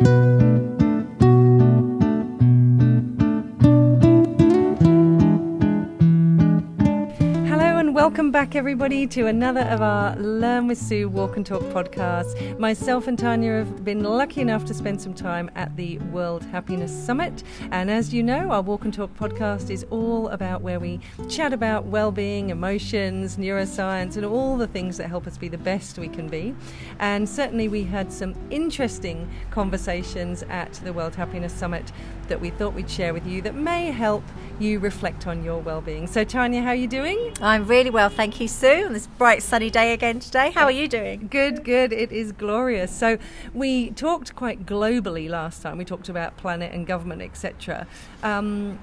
Música Welcome back, everybody, to another of our Learn with Sue Walk and Talk podcasts. Myself and Tania have been lucky enough to spend some time at the World Happiness Summit. And as you know, our Walk and Talk podcast is all about where we chat about well being, emotions, neuroscience, and all the things that help us be the best we can be. And certainly, we had some interesting conversations at the World Happiness Summit that we thought we'd share with you that may help you reflect on your well-being. So Tania, how are you doing? I'm really well, thank you, Sue. On this bright sunny day again today. How are you doing? Good, good. It is glorious. So we talked quite globally last time. We talked about planet and government, etc. Um,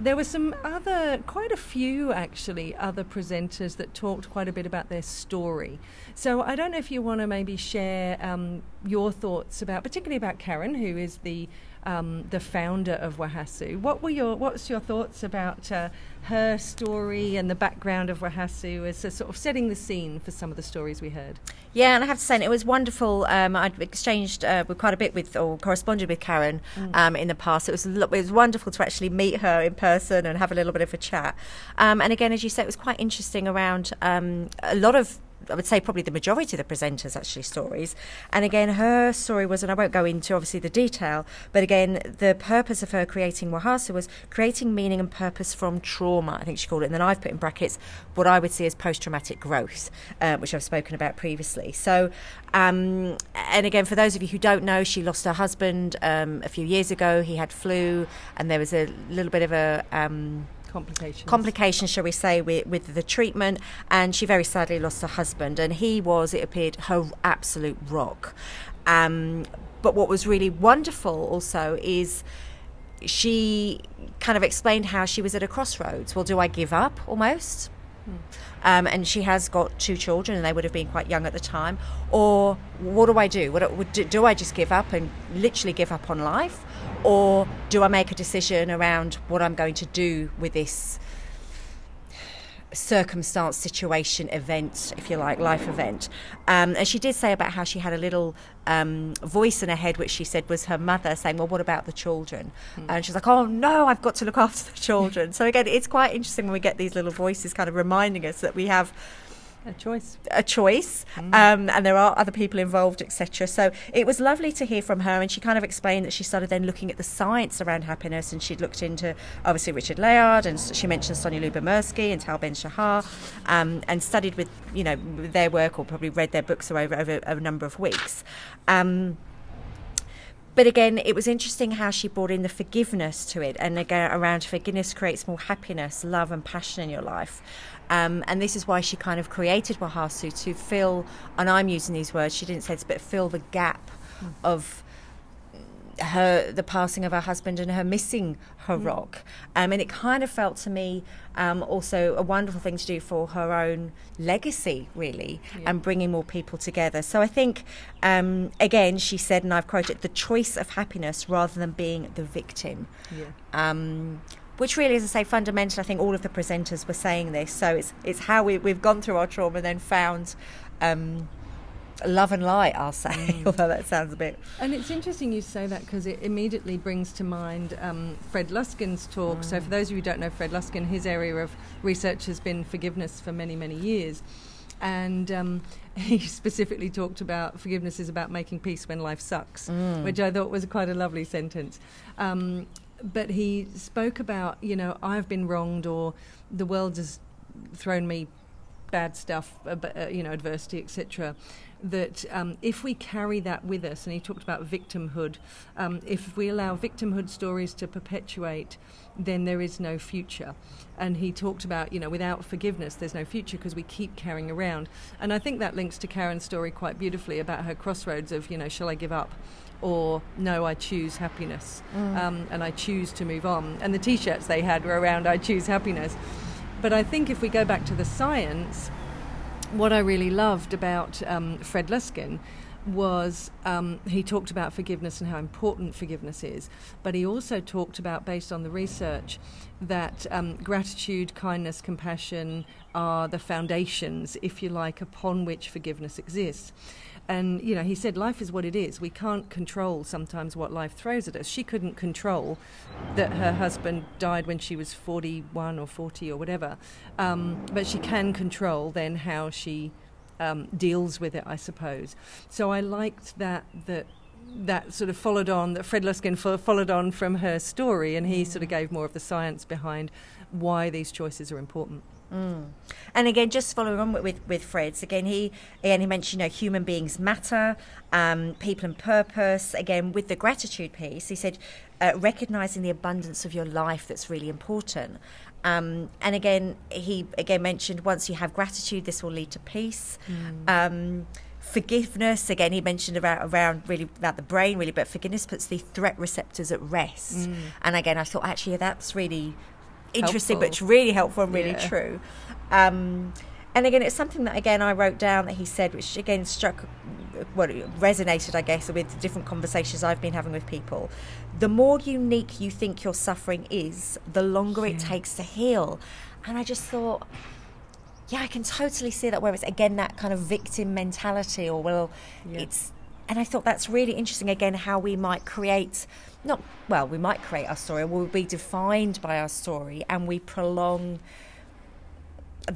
there were some other, quite a few actually, other presenters that talked quite a bit about their story. So I don't know if you want to maybe share um, your thoughts about, particularly about Karen, who is the um, the founder of WOHASU. What were your What's your thoughts about uh, her story and the background of WOHASU as a sort of setting the scene for some of the stories we heard? Yeah, and I have to say, it was wonderful. Um, I'd exchanged uh, with quite a bit with or corresponded with Karen mm. um, in the past. It was it was wonderful to actually meet her in person and have a little bit of a chat. Um, and again, as you said, it was quite interesting around um, a lot of I would say probably the majority of the presenters actually stories. And again, her story was, and I won't go into obviously the detail, but again, the purpose of her creating WOHASU was creating meaning and purpose from trauma, I think she called it. And then I've put in brackets what I would see as post traumatic growth, uh, which I've spoken about previously. So, um, and again, for those of you who don't know, she lost her husband um, a few years ago. He had flu, and there was a little bit of a. Um, complications. Complications, shall we say, with, with the treatment. And she very sadly lost her husband, and he was, it appeared, her absolute rock. Um, but what was really wonderful also is she kind of explained how she was at a crossroads. Well, do I give up almost? Hmm. Um, and she has got two children, and they would have been quite young at the time. Or what do I do? What, do I just give up and literally give up on life, or do I make a decision around what I'm going to do with this circumstance, situation, event, if you like, life event. Um, and she did say about how she had a little um, voice in her head, which she said was her mother saying, Well, what about the children? Mm. And she's like, Oh, no, I've got to look after the children. so, again, it's quite interesting when we get these little voices kind of reminding us that we have a choice. A choice. Mm. Um, and there are other people involved, etc. So it was lovely to hear from her. And she kind of explained that she started then looking at the science around happiness. And she'd looked into, obviously, Richard Layard. And she mentioned Sonja Lyubomirsky and Tal Ben Shahar. Um, and studied with, you know, their work or probably read their books over, over, over a number of weeks. Um, but again, it was interesting how she brought in the forgiveness to it, and again, around forgiveness creates more happiness, love, and passion in your life. Um, and this is why she kind of created WOHASU to fill, and I'm using these words, she didn't say this, but fill the gap mm. of her the passing of her husband and her missing her mm. rock um, and it kind of felt to me um, also a wonderful thing to do for her own legacy really yeah. and bringing more people together so i think um, again she said and i've quoted the choice of happiness rather than being the victim yeah. Um, which really, as I say, fundamental. I think all of the presenters were saying this. So it's it's how we, we've gone through our trauma and then found um, love and light. I'll say, mm. although that sounds a bit. And it's interesting you say that because it immediately brings to mind um, Fred Luskin's talk. Mm. So for those of you who don't know Fred Luskin, his area of research has been forgiveness for many many years. And um, he specifically talked about forgiveness is about making peace when life sucks, mm. which I thought was quite a lovely sentence. Um, but he spoke about, you know, I've been wronged or the world has thrown me bad stuff, uh, you know, adversity, etc. That um, if we carry that with us, and he talked about victimhood, um, if we allow victimhood stories to perpetuate, then there is no future. And he talked about, you know, without forgiveness, there's no future because we keep carrying around. And I think that links to Karen's story quite beautifully about her crossroads of, you know, shall I give up? or no, I choose happiness mm. um, and I choose to move on. And the t shirts they had were around I choose happiness. But I think if we go back to the science, what I really loved about um, Fred Luskin was um, he talked about forgiveness and how important forgiveness is, but he also talked about, based on the research, that um, gratitude, kindness, compassion are the foundations, if you like, upon which forgiveness exists. And, you know, he said life is what it is. We can't control sometimes what life throws at us. She couldn't control that her husband died when she was 41 or 40 or whatever. Um, but she can control then how she um, deals with it, I suppose. So I liked that, that that sort of followed on, that Fred Luskin fo- followed on from her story, and he sort of gave more of the science behind why these choices are important. Mm. And again, just following on with, with Fred's, again, he again he mentioned, you know, human beings matter, um, people and purpose. Again, with the gratitude piece, he said, uh, recognizing the abundance of your life that's really important. Um, and again, he again mentioned once you have gratitude, this will lead to peace. Mm. Um, forgiveness again he mentioned about around really about the brain really but forgiveness puts the threat receptors at rest mm. and again i thought actually that's really interesting, helpful. but really helpful and really yeah. true. Um, and again, it's something that again I wrote down that he said, which again struck, well, resonated, I guess, with different conversations I've been having with people. The more unique you think your suffering is, the longer yeah. it takes to heal. And I just thought, yeah, I can totally see that. Where it's again that kind of victim mentality, or well, yeah. it's and I thought that's really interesting again how we might create not well we might create our story we'll be defined by our story and we prolong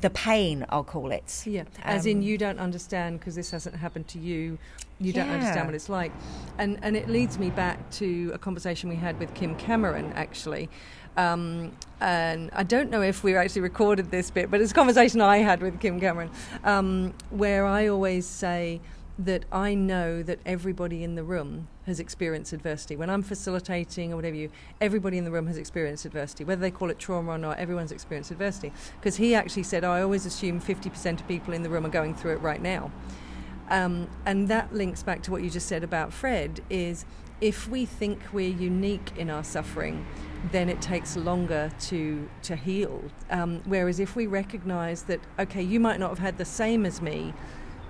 the pain I'll call it. Yeah as um, in you don't understand because this hasn't happened to you you don't understand what it's like. And and it leads me back to a conversation we had with Kim Cameron actually. Um, and I don't know if we actually recorded this bit but it's a conversation I had with Kim Cameron um, where I always say that I know that everybody in the room has experienced adversity. When I'm facilitating or whatever you, everybody in the room has experienced adversity. Whether they call it trauma or not, everyone's experienced adversity. Because he actually said, I always assume 50% of people in the room are going through it right now. Um, and that links back to what you just said about Fred is if we think we're unique in our suffering, then it takes longer to to heal. Um, whereas if we recognize that, okay, you might not have had the same as me,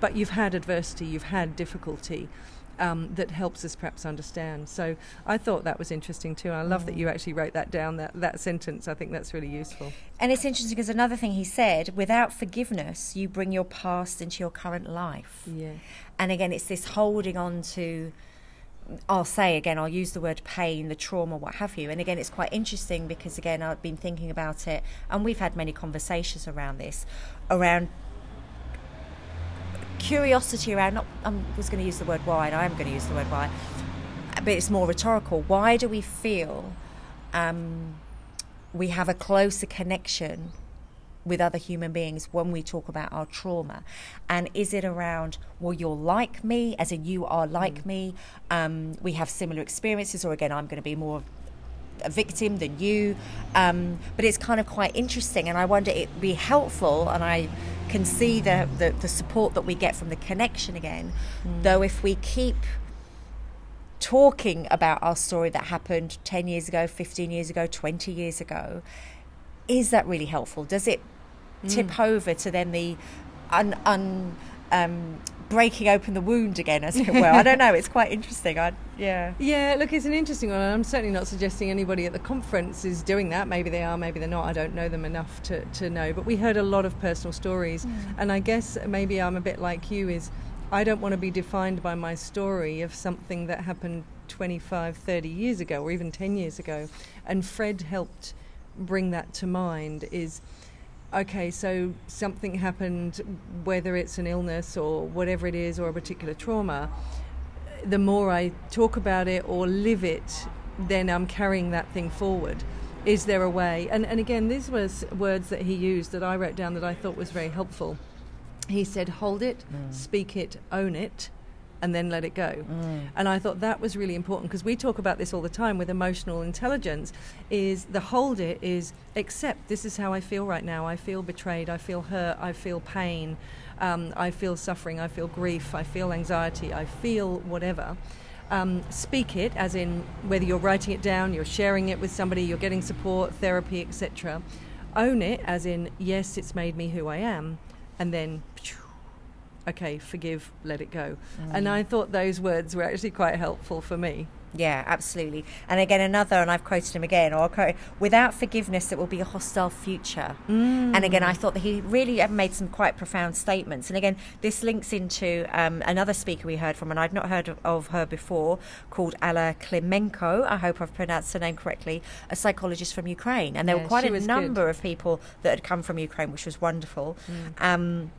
but you've had adversity, you've had difficulty. Um, that helps us perhaps understand. So I thought that was interesting too. I love mm. that you actually wrote that down, that, that sentence. I think that's really useful. And it's interesting because another thing he said without forgiveness, you bring your past into your current life. Yeah. And again, it's this holding on to. I'll say again, I'll use the word pain, the trauma, what have you. And again, it's quite interesting because, again, I've been thinking about it, and we've had many conversations around this, around curiosity around, not, I was going to use the word why, and I am going to use the word why, but it's more rhetorical. Why do we feel um, we have a closer connection with other human beings when we talk about our trauma? And is it around, well, you're like me, as in you are like mm. me, um, we have similar experiences, or again, I'm going to be more a victim than you. Um, but it's kind of quite interesting, and I wonder it'd be helpful, and I can see the, the, the support that we get from the connection again. Mm. Though if we keep talking about our story that happened 10 years ago, 15 years ago, 20 years ago, is that really helpful? Does it tip mm. over to then the un, un um, breaking open the wound again, as it were. I don't know. It's quite interesting. I yeah. Yeah. Look, it's an interesting one. I'm certainly not suggesting anybody at the conference is doing that. Maybe they are. Maybe they're not. I don't know them enough to to know. But we heard a lot of personal stories, mm. and I guess maybe I'm a bit like you. Is I don't want to be defined by my story of something that happened 25, 30 years ago, or even 10 years ago. And Fred helped bring that to mind. Is okay, so something happened, whether it's an illness or whatever it is, or a particular trauma, the more I talk about it or live it, then I'm carrying that thing forward. Is there a way? And, and again, these were words that he used that I wrote down that I thought was very helpful. He said, hold it, mm. speak it, own it, and then let it go. Mm. And I thought that was really important because we talk about this all the time with emotional intelligence is the hold it is accept this is how I feel right now. I feel betrayed, I feel hurt, I feel pain, um, I feel suffering, I feel grief, I feel anxiety, I feel whatever. Um, speak it, as in whether you're writing it down, you're sharing it with somebody, you're getting support, therapy, etc. Own it, as in yes, it's made me who I am, and then okay, forgive, let it go. And I thought those words were actually quite helpful for me. Yeah, absolutely. And again, another, and I've quoted him again, or quote, without forgiveness, it will be a hostile future. Mm. And again, I thought that he really made some quite profound statements. And again, this links into um, another speaker we heard from, and I'd not heard of, of her before, called Alla Klimenko. I hope I've pronounced her name correctly, a psychologist from Ukraine. And there Yeah, were quite a number of people that had come from Ukraine, which was wonderful. Mm. Um,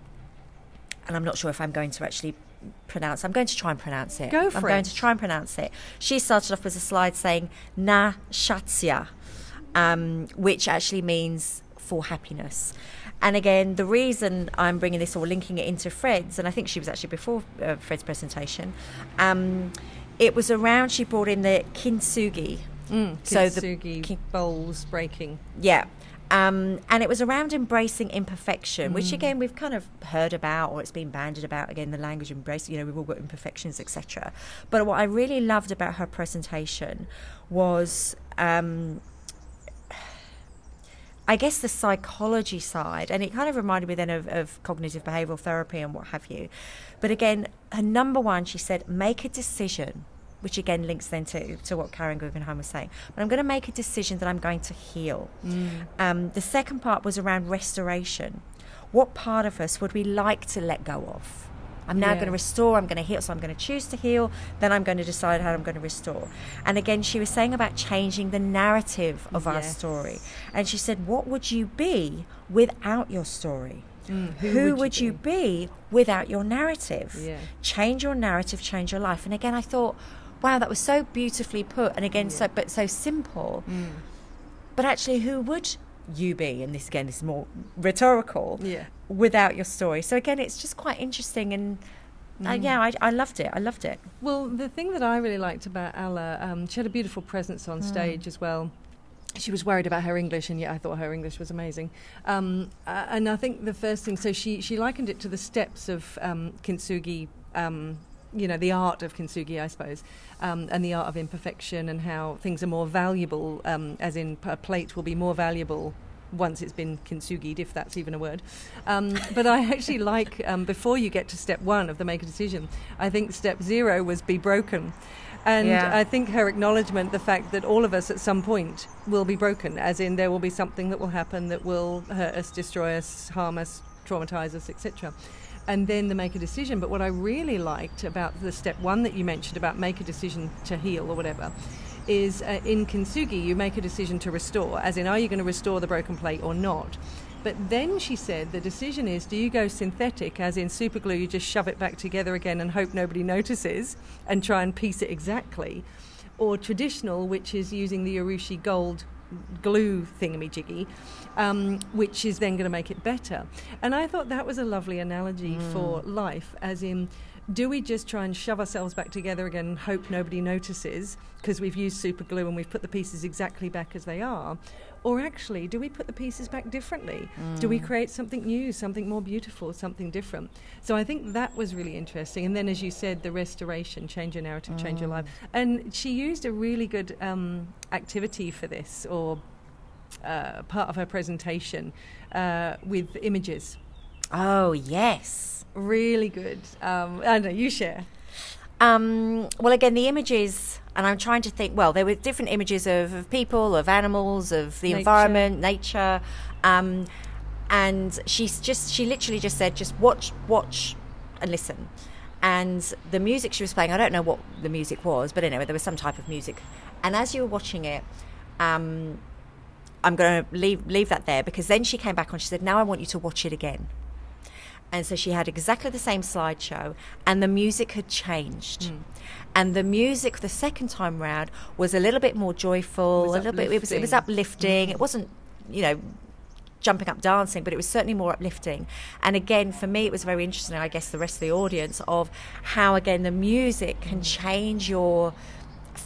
and I'm not sure if I'm going to actually pronounce. I'm going to try and pronounce it. Go for I'm for going to try and pronounce it. She started off with a slide saying "na shatsya," um, which actually means for happiness. And again, the reason I'm bringing this or linking it into Fred's, and I think she was actually before uh, Fred's presentation, um, it was around. She brought in the kintsugi. Mm. So the Kintsugi ki- bowls breaking. Yeah. Um, and it was around embracing imperfection, which Mm. again we've kind of heard about, or it's been bandied about again. The language embrace, you know, we've all got imperfections, etc. But what I really loved about her presentation was, um, I guess, the psychology side, and it kind of reminded me then of, of cognitive behavioural therapy and what have you. But again, her number one, she said, make a decision which again links then to, to what Karen Guggenheim was saying. But I'm going to make a decision that I'm going to heal. Um, the second part was around restoration. What part of us would we like to let go of? I'm now Yeah. going to restore, I'm going to heal, so I'm going to choose to heal, then I'm going to decide how I'm going to restore. And again, she was saying about changing the narrative of our story. And she said, What would you be without your story? Mm, Who, would, you, be? without your narrative? Yeah. Change your narrative, change your life. And again, I thought, wow, that was so beautifully put, and again, so but so simple. Mm. But actually, who would you be? And this again this is more rhetorical. Yeah. Without your story. So again, it's just quite interesting, and uh, Mm. yeah, I, I loved it. I loved it. Well, the thing that I really liked about Alla, um, she had a beautiful presence on stage as well. She was worried about her English, and yet I thought her English was amazing. Um, uh, and I think the first thing, so she, she likened it to the steps of um, kintsugi, um, you know, the art of kintsugi, I suppose, um, and the art of imperfection, and how things are more valuable, um, as in a plate will be more valuable once it's been kintsugied, if that's even a word. Um, but I actually like, um, before you get to step one of the make a decision, I think step zero was be broken. And Yeah. I think her acknowledgement, the fact that all of us at some point will be broken, as in there will be something that will happen that will hurt us, destroy us, harm us, traumatize us, etc. And then the make a decision. But what I really liked about the step one that you mentioned about make a decision to heal or whatever is uh, in kintsugi you make a decision to restore, as in are you going to restore the broken plate or not. But then she said the decision is do you go synthetic, as in super glue, you just shove it back together again and hope nobody notices and try and piece it exactly, or traditional, which is using the Urushi gold glue thingamajiggy, um, which is then going to make it better. And I thought that was a lovely analogy for life, as in. Do we just try and shove ourselves back together again and hope nobody notices because we've used super glue and we've put the pieces exactly back as they are? Or actually, do we put the pieces back differently? Do we create something new, something more beautiful, something different? So I think that was really interesting. And then, as you said, the restoration, change your narrative, change your life. And she used a really good um, activity for this, or uh, part of her presentation, uh, with images. Oh yes. Really good. Um, I don't know, you share. Um, well, again, the images, and I'm trying to think. Well, there were different images of, of people, of animals, of the Nature. environment, nature, um, and she's just she literally just said, just watch, watch, and listen. And the music she was playing, I don't know what the music was, but anyway, there was some type of music. And as you were watching it, um, I'm going to leave leave that there because then she came back on. She said, "Now I want you to watch it again." And so she had exactly the same slideshow, and the music had changed. Hmm. And the music the second time round was a little bit more joyful, a little bit. It was it was uplifting. uplifting. It wasn't, you know, jumping up dancing, but it was certainly more uplifting. And again, for me, it was very interesting. I guess the rest of the audience of how again the music can change your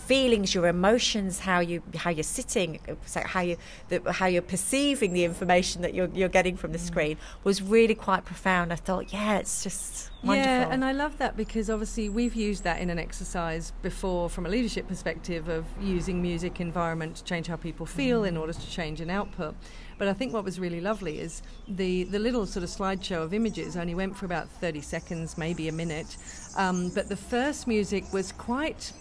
feelings, your emotions, how you how you're sitting, so how you the, how you're perceiving the information that you're you're getting from the mm. screen was really quite profound. I thought, yeah, it's just wonderful. Yeah, and I love that because obviously we've used that in an exercise before from a leadership perspective of using music environment to change how people feel mm. in order to change an output. But I think what was really lovely is the, the little sort of slideshow of images only went for about 30 seconds, maybe a minute. Um, but the first music was quite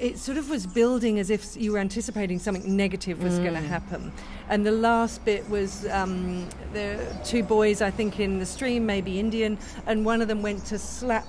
it sort of was building as if you were anticipating something negative was mm. going to happen. And the last bit was um, the two boys, I think, in the stream, maybe Indian, and one of them went to slap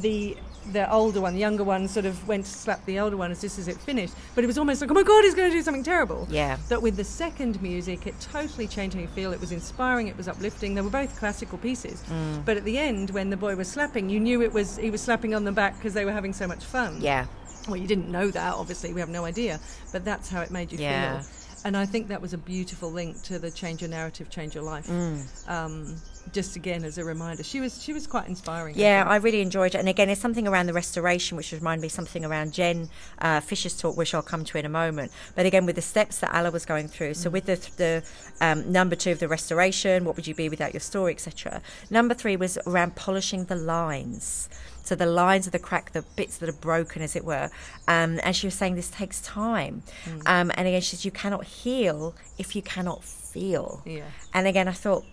the the older one, the younger one, sort of went to slap the older one as just as it finished. But it was almost like, oh my god, he's going to do something terrible. Yeah. That with the second music, it totally changed how you feel. It was inspiring. It was uplifting. They were both classical pieces. Mm. But at the end, when the boy was slapping, you knew it was he was slapping on the back because they were having so much fun. Yeah. Well, you didn't know that. Obviously, we have no idea. But that's how it made you yeah. feel. And I think that was a beautiful link to the change your narrative, change your life. Mm. Um, just again as a reminder, she was she was quite inspiring. Yeah, I, I, really enjoyed it, and again, it's something around the restoration, which reminded me something around Jen uh, Fisher's talk, which I'll come to in a moment. But again, with the steps that Alla was going through, so mm. with the the um, number two of the restoration, what would you be without your story, etc. Number three was around polishing the lines. So the lines of the crack, the bits that are broken, as it were. Um, and she was saying this takes time. Mm. Um, and again, she says you cannot heal if you cannot feel. Yeah. And again, I thought,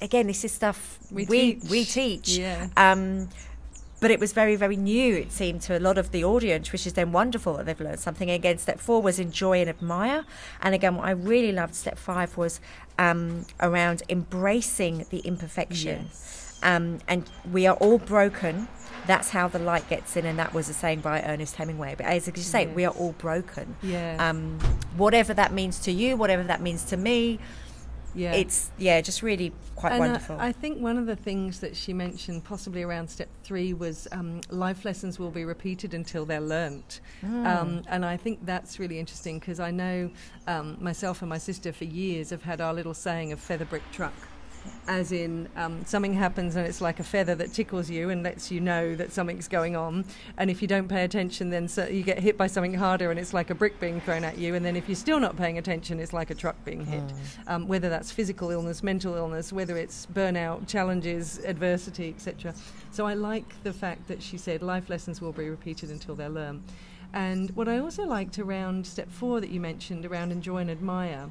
again, this is stuff we, we teach. We teach. Yeah. Um, but it was very, very new, it seemed, to a lot of the audience, which is then wonderful that they've learned something. Again, step four was enjoy and admire. And again, what I really loved, step five, was um, around embracing the imperfection. Yes. Um, and we are all broken that's how the light gets in, and that was a saying by Ernest Hemingway. But as you say, we are all broken. Yeah. Um, whatever that means to you, whatever that means to me. Yeah. It's yeah, just really quite and wonderful. I, I, think one of the things that she mentioned, possibly around step three, was um, life lessons will be repeated until they're learnt. Mm. Um, and I think that's really interesting because I know um, myself and my sister for years have had our little saying of feather brick truck as in um, something happens and it's like a feather that tickles you and lets you know that something's going on. And if you don't pay attention, then so you get hit by something harder and it's like a brick being thrown at you. And then if you're still not paying attention, it's like a truck being hit. Mm. Um, whether that's physical illness, mental illness, whether it's burnout, challenges, adversity, etc. So I like the fact that she said life lessons will be repeated until they're learned. And what I also liked around step four that you mentioned around enjoy and admire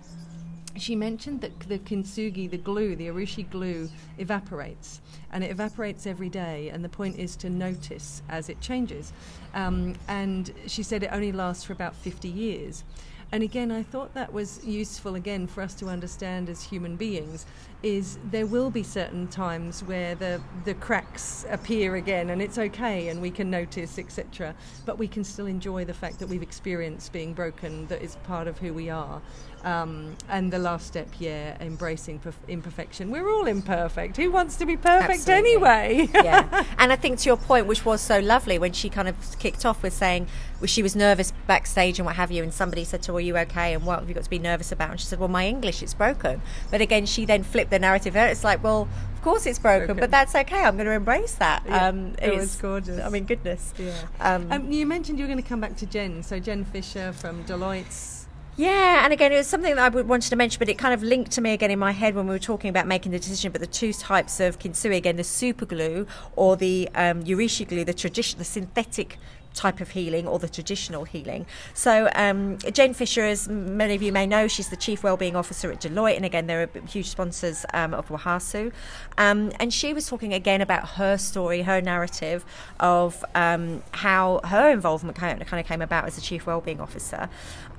she mentioned that the kintsugi, the glue, the urushi glue, evaporates, and it evaporates every day. And the point is to notice as it changes. Um, and she said it only lasts for about 50 years. And again, I thought that was useful again for us to understand as human beings is there will be certain times where the the cracks appear again and it's okay and we can notice etc but we can still enjoy the fact that we've experienced being broken that is part of who we are um, and the last step, yeah, embracing perf- imperfection. We're all imperfect. Who wants to be perfect Absolutely. anyway? yeah. And I think to your point, which was so lovely when she kind of kicked off with saying well, she was nervous backstage and what have you, and somebody said to her, Are you okay? And what have you got to be nervous about? And she said, Well, my English, it's broken. But again, she then flipped the narrative. It's like, Well, of course it's broken, broken. but that's okay. I'm going to embrace that. Yeah, um, it was gorgeous. I mean, goodness. Yeah. Um, um, you mentioned you were going to come back to Jen. So, Jen Fisher from Deloitte's yeah, and again, it was something that I wanted to mention, but it kind of linked to me again in my head when we were talking about making the decision. But the two types of kintsugi again, the super glue or the um, urushi glue, the traditional, the synthetic type of healing or the traditional healing. So, um, Jen Fisher, as many of you may know, she's the Chief Wellbeing Officer at Deloitte, and again, they're huge sponsors um, of WOHASU. Um, and she was talking again about her story, her narrative of um, how her involvement kind of, kind of came about as a Chief Wellbeing Officer.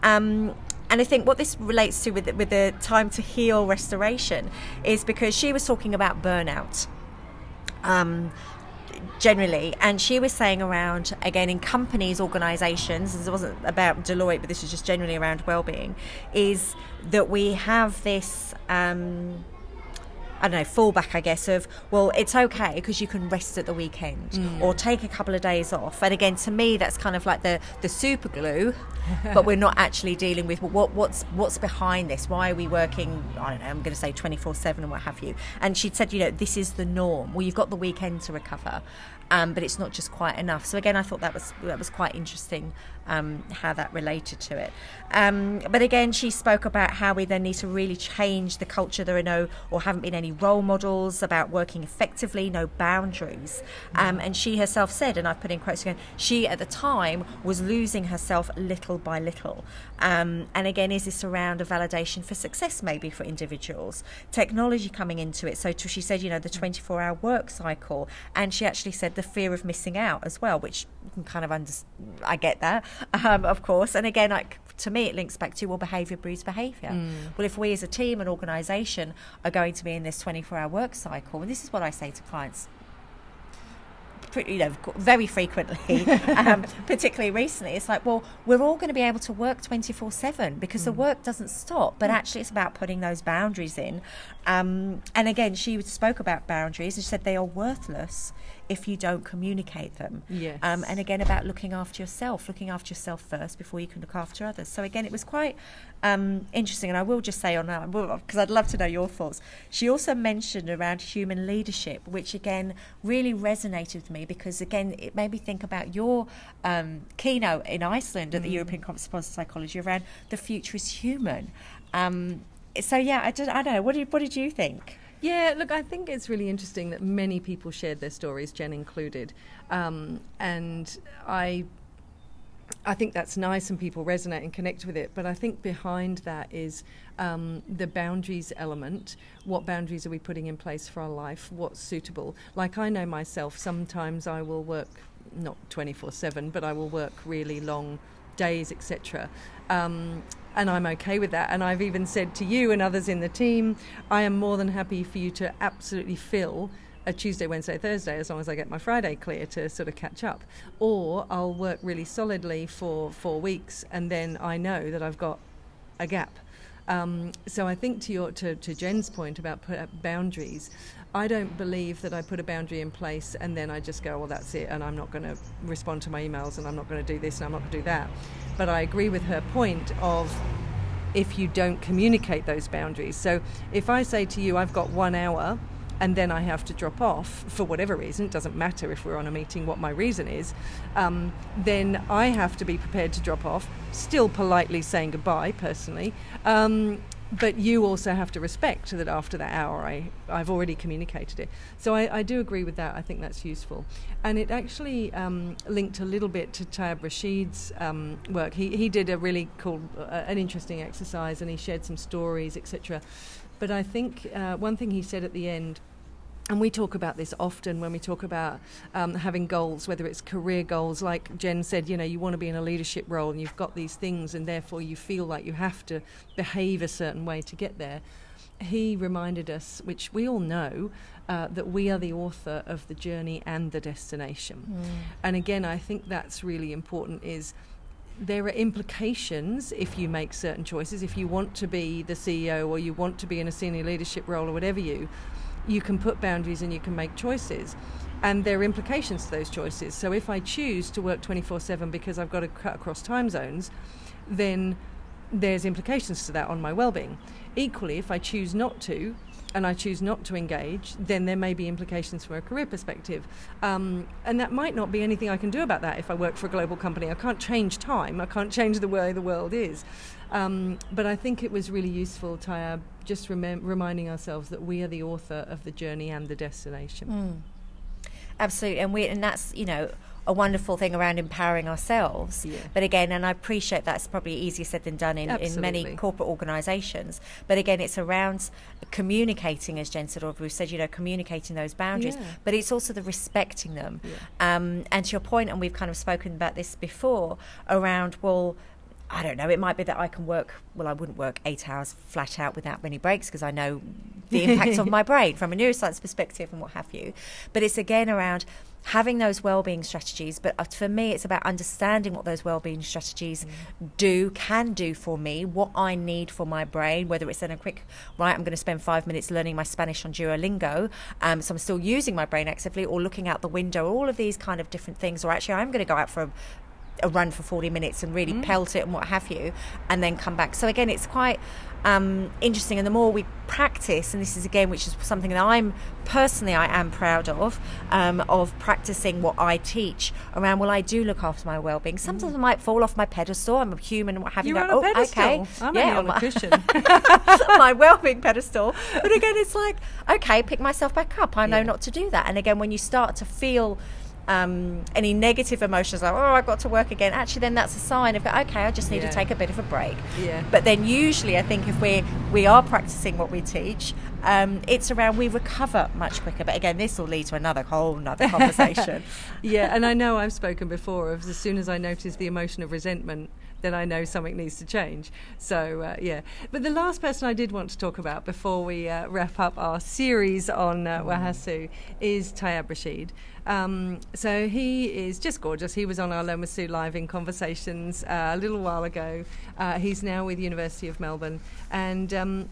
Um, and I think what this relates to with with the time to heal restoration is because she was talking about burnout. Um, generally. And she was saying around, again, in companies, organisations, this it wasn't about Deloitte, but this is just generally around well-being, is that we have this. Um, I don't know, fallback, I guess, of, well, it's okay because you can rest at the weekend mm. or take a couple of days off. And again, to me, that's kind of like the, the super glue, but we're not actually dealing with what what's what's behind this. Why are we working, I don't know, I'm going to say 24 7 and what have you. And she'd said, you know, this is the norm. Well, you've got the weekend to recover. um, but it's not just quite enough. So again, I thought that was that was quite interesting um, how that related to it. Um, but again, she spoke about how we then need to really change the culture. There are no or haven't been any role models about working effectively, no boundaries. Um, and she herself said, and I've put in quotes again, she at the time was losing herself little by little. Um, and again, is this around a validation for success maybe for individuals? Technology coming into it. So to, she said, you know, the 24 hour work cycle. And she actually said the fear of missing out as well, which you can kind of under, I get that um, of course. And again, like to me, it links back to well, behaviour breeds behaviour. Mm. Well, if we as a team and organisation are going to be in this 24-hour work cycle, and this is what I say to clients pretty, you know, very frequently, um, particularly recently. It's like, well, we're all going to be able to work 24 7 because mm. the work doesn't stop. But mm. actually, it's about putting those boundaries in. Um, and again, she spoke about boundaries and she said they are worthless if you don't communicate them. Yes. Um, and again, about looking after yourself, looking after yourself first before you can look after others. So again, it was quite um, interesting. And I will just say on that, because I'd love to know your thoughts. She also mentioned around human leadership, which again really resonated with me because again, it made me think about your um, keynote in Iceland at the mm. European Conference of Psychology around the future is human. Um, so yeah, I, just, I don't know. What did, what did you think? Yeah, look, I think it's really interesting that many people shared their stories, Jen included, um, and I. I think that's nice and people resonate and connect with it, but I think behind that is um, the boundaries element. What boundaries are we putting in place for our life? What's suitable? Like I know myself, sometimes I will work not 24 7, but I will work really long days, etc. Um, and I'm okay with that. And I've even said to you and others in the team, I am more than happy for you to absolutely fill a Tuesday, Wednesday, Thursday, as long as I get my Friday clear to sort of catch up. Or I'll work really solidly for four weeks, and then I know that I've got a gap. Um, so I think to your to, to Jen's point about boundaries, I don't believe that I put a boundary in place and then I just go, well, that's it, and I'm not going to respond to my emails and I'm not going to do this and I'm not going to do that. But I agree with her point of if you don't communicate those boundaries. So if I say to you, I've got one hour and then I have to drop off for whatever reason, it doesn't matter if we're on a meeting what my reason is, um, then I have to be prepared to drop off, still politely saying goodbye personally, um, but you also have to respect that after that hour I, I've already communicated it. So I, I do agree with that. I think that's useful. And it actually um, linked a little bit to Tayyab Rashid's um, work. He, he did a really cool, uh, an interesting exercise and he shared some stories, etc. But I think uh, one thing he said at the end and we talk about this often when we talk about um, having goals, whether it's career goals, like Jen said, you know, you want to be in a leadership role and you've got these things, and therefore you feel like you have to behave a certain way to get there. He reminded us, which we all know, uh, that we are the author of the journey and the destination. Mm. And again, I think that's really important. Is there are implications if you make certain choices. If you want to be the CEO or you want to be in a senior leadership role or whatever you you can put boundaries and you can make choices. And there are implications to those choices. So if I choose to work 24 7 because I've got to cut across time zones, then there's implications to that on my well-being. Equally, if I choose not to, and I choose not to engage, then there may be implications from a career perspective. Um, and that might not be anything I can do about that if I work for a global company. I can't change time, I can't change the way the world is. Um, but I think it was really useful, Tayyab, just remem- reminding ourselves that we are the author of the journey and the destination. Mm. Absolutely, and we and that's you know a wonderful thing around empowering ourselves. Yeah. But again, and I appreciate that's probably easier said than done in, in many corporate organisations. But again, it's around communicating, as Jen said, or we've said, you know, communicating those boundaries. Yeah. But it's also the respecting them. Yeah. Um, and to your point, and we've kind of spoken about this before, around well I don't know. It might be that I can work. Well, I wouldn't work eight hours flat out without many breaks because I know the impact of my brain from a neuroscience perspective and what have you. But it's again around having those well-being strategies but uh, for me it's about understanding what those well-being strategies mm. do can do for me what i need for my brain whether it's in a quick right i'm going to spend five minutes learning my spanish on duolingo um, so i'm still using my brain actively or looking out the window all of these kind of different things or actually i'm going to go out for a a run for 40 minutes and really mm. pelt it and what have you, and then come back. So again, it's quite um, interesting. And the more we practice, and this is again, which is something that I'm personally I am proud of, um, of practicing what I teach around. Well, I do look after my well-being. Sometimes mm. I might fall off my pedestal. I'm a human and what have you. You're on oh, pedestal. Okay, I'm yeah, on a cushion. my well-being pedestal. But again, it's like okay, pick myself back up. I know yeah. not to do that. And again, when you start to feel um, any negative emotions like oh I've got to work again. Actually then that's a sign of okay I just need yeah. to take a bit of a break. Yeah. But then usually I think if we we are practicing what we teach um, it's around we recover much quicker. But again this will lead to another whole another conversation. Yeah and I know I've spoken before of as soon as I notice the emotion of resentment then I know something needs to change. So, uh, yeah. But the last person I did want to talk about before we uh, wrap up our series on uh, WOHASU is Tayyab Rashid. Um, so he is just gorgeous. He was on our Lomasu Live in Conversations uh, a little while ago. Uh, he's now with University of Melbourne, and um,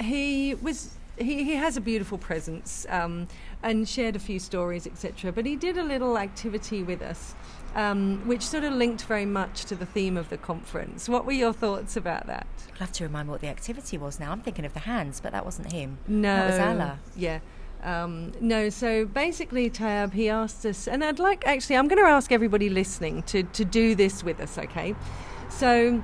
he was he, he has a beautiful presence um, and shared a few stories, etc. But he did a little activity with us, um, which sort of linked very much to the theme of the conference. What were your thoughts about that? I'd love to remind me what the activity was now. I'm thinking of the hands, but that wasn't him. No. That was Alla. Yeah. Um, no, so basically, Tayyab, he asked us, and I'd like actually, I'm going to ask everybody listening to, to do this with us, okay? So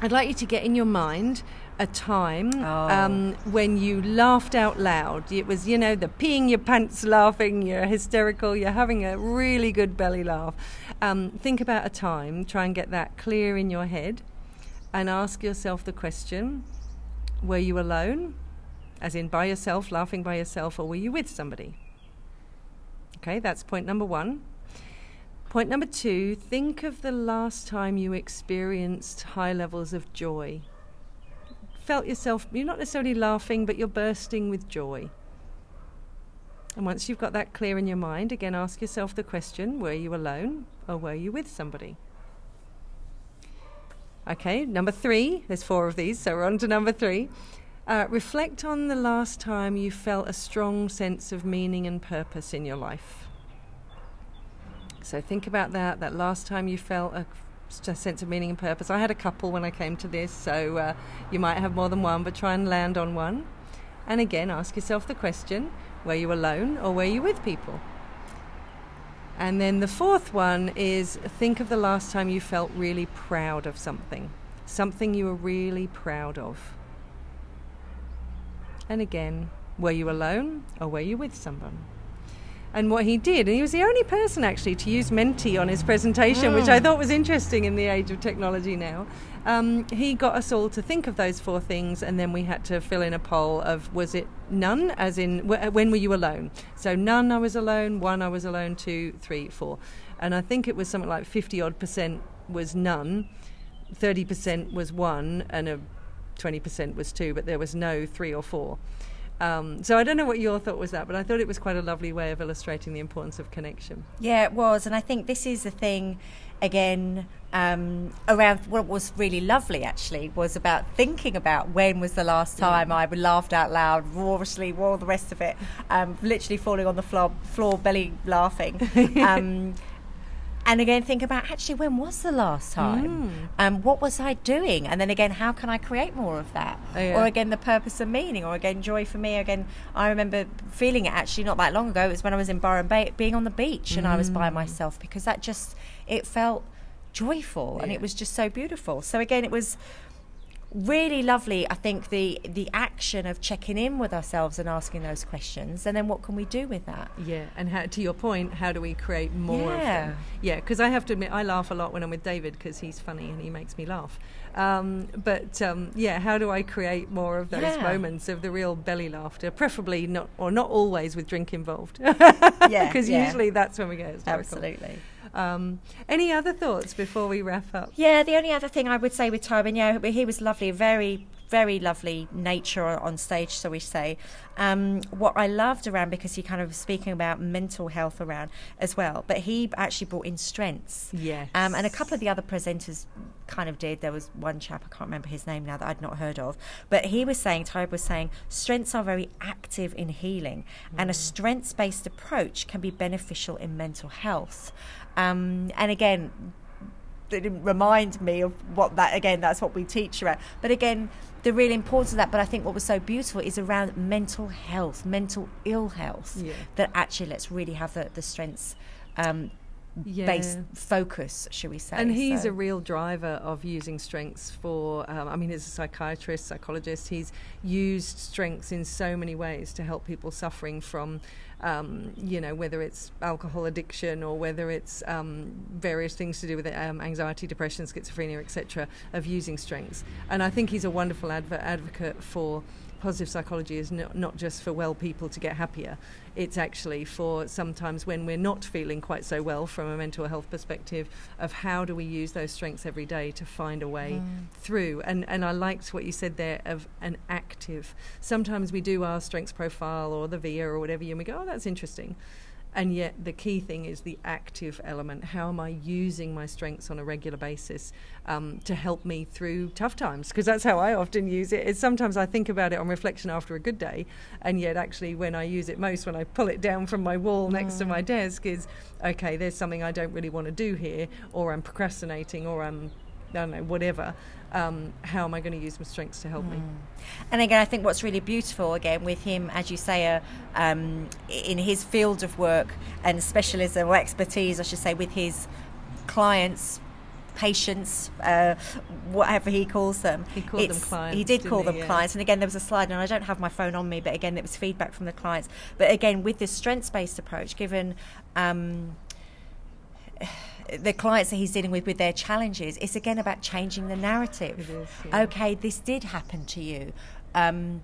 I'd like you to get in your mind a time oh. um, when you laughed out loud. It was, you know, the peeing your pants laughing, you're hysterical, you're having a really good belly laugh. Um, think about a time, try and get that clear in your head, and ask yourself the question were you alone? As in by yourself, laughing by yourself, or were you with somebody? Okay, that's point number one. Point number two think of the last time you experienced high levels of joy. Felt yourself, you're not necessarily laughing, but you're bursting with joy. And once you've got that clear in your mind, again ask yourself the question were you alone or were you with somebody? Okay, number three, there's four of these, so we're on to number three. Uh, reflect on the last time you felt a strong sense of meaning and purpose in your life. So think about that, that last time you felt a, a sense of meaning and purpose. I had a couple when I came to this, so uh, you might have more than one, but try and land on one. And again, ask yourself the question were you alone or were you with people? And then the fourth one is think of the last time you felt really proud of something, something you were really proud of. And again, were you alone or were you with someone? And what he did, and he was the only person actually to use Menti on his presentation, which I hmm. thought was interesting in the age of technology now. Um, he got us all to think of those four things, and then we had to fill in a poll of was it none, as in when were you alone? So none, I was alone. One, I was alone. Two, three, four, and I think it was something like fifty odd percent was none, thirty percent was one, and a 20% was two, but there was no three or four. Um, so I don't know what your thought was that, but I thought it was quite a lovely way of illustrating the importance of connection. Yeah, it was, and I think this is the thing. Again, um, around what was really lovely actually was about thinking about when was the last time I laughed out loud, roariously, all the rest of it, um, literally falling on the floor, floor belly laughing. Um, and again think about actually when was the last time mm. um, what was i doing and then again how can i create more of that oh, yeah. or again the purpose and meaning or again joy for me again i remember feeling it actually not that long ago it was when i was in byron bay being on the beach and i was by mm. myself because that just it felt joyful yeah. and it was just so beautiful so again it was really lovely i think the the action of checking in with ourselves and asking those questions and then what can we do with that yeah and how, to your point how do we create more yeah. of them yeah because i have to admit i laugh a lot when i'm with david because he's funny and he makes me laugh um, but um, yeah how do i create more of those yeah. moments of the real belly laughter preferably not or not always with drink involved yeah because yeah. usually that's when we get absolutely um, any other thoughts before we wrap up? Yeah, the only other thing I would say with Tobin, yeah, he was lovely, very very lovely nature on stage, so we say. Um, what I loved around because he kind of was speaking about mental health around as well, but he actually brought in strengths. Yes. Um, and a couple of the other presenters kind of did. There was one chap I can't remember his name now that I'd not heard of, but he was saying, Tayyab was saying, strengths are very active in healing, mm. and a mm. strengths-based approach can be beneficial in mental health. Um, and again, they didn't remind me of what that again. That's what we teach around. But again, the real importance of that. But I think what was so beautiful is around mental health, mental ill health. Yeah. That actually let's really have the the strengths. Um, Yeah. based focus, should we say? And he's So- a real driver of using strengths for, um, I mean, he's a psychiatrist, psychologist. He's used strengths in so many ways to help people suffering from, um, you know, whether it's alcohol addiction or whether it's um, various things to do with um, anxiety, depression, schizophrenia, etc., of using strengths. And I think he's a wonderful adv- advocate for positive psychology is not, not just for well people to get happier. It's actually for sometimes when we're not feeling quite so well from a mental health perspective of how do we use those strengths every day to find a way mm. through. And and I liked what you said there of an active. Sometimes we do our strengths profile or the VIA or whatever, and we go, oh, that's interesting. And yet, the key thing is the active element. How am I using my strengths on a regular basis um, to help me through tough times? Because that's how I often use it. Is sometimes I think about it on reflection after a good day, and yet actually, when I use it most, when I pull it down from my wall next to my desk, is okay. There's something I don't really want to do here, or I'm procrastinating, or I'm I don't know, whatever. Um, how am I going to use my strengths to help me? And again, I think what's really beautiful, again, with him, as you say, uh, um, in his field of work and specialism or expertise, I should say, with his clients, patients, uh, whatever he calls them. He called them clients, He did call he? them Yeah. clients. And again, there was a slide, and I don't have my phone on me, but again, it was feedback from the clients. But again, with this strengths based approach, given. Um, the clients that he's dealing with with their challenges, it's again about changing the narrative. Is, yeah. Okay, this did happen to you. Um,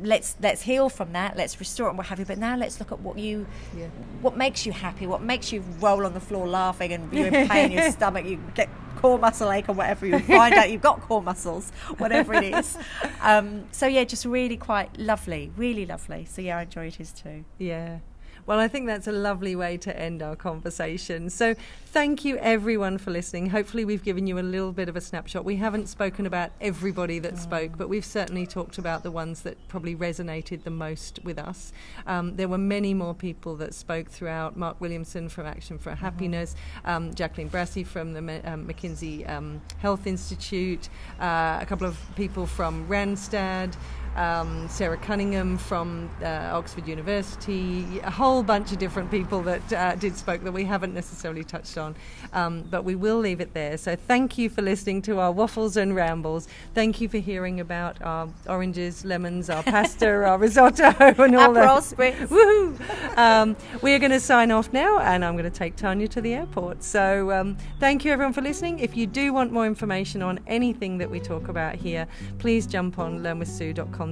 let's let's heal from that. Let's restore it and what have you. But now let's look at what you, Yeah. what makes you happy. What makes you roll on the floor laughing and you're in pain in your stomach. You get core muscle ache or whatever. You find out you've got core muscles, whatever it is. Um, so yeah, just really quite lovely, really lovely. So yeah, I enjoyed his too. Yeah. Well, I think that's a lovely way to end our conversation. So, thank you everyone for listening. Hopefully, we've given you a little bit of a snapshot. We haven't spoken about everybody that spoke, but we've certainly talked about the ones that probably resonated the most with us. Um, there were many more people that spoke throughout Mark Williamson from Action for Happiness, um, Jacqueline Brassey from the um, McKinsey um, Health Institute, uh, a couple of people from Randstad um, Sarah Cunningham from uh, Oxford University, a whole bunch of different people that uh, did spoke that we haven't necessarily touched on, um, but we will leave it there. So thank you for listening to our waffles and rambles. Thank you for hearing about our oranges, lemons, our pasta, our risotto, and all Aperol that. spritz. Woohoo! Um, we're going to sign off now, and I'm going to take Tania to the airport. So, um, thank you everyone for listening. If you do want more information on anything that we talk about here, please jump on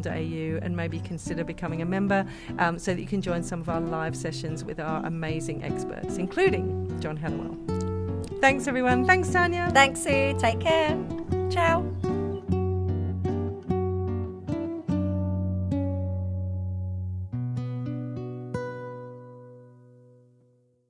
and maybe consider becoming a member um, so that you can join some of our live sessions with our amazing experts, including John Hallowell. Thanks, everyone. Thanks, Tania. Thanks, Sue. Take care. Ciao.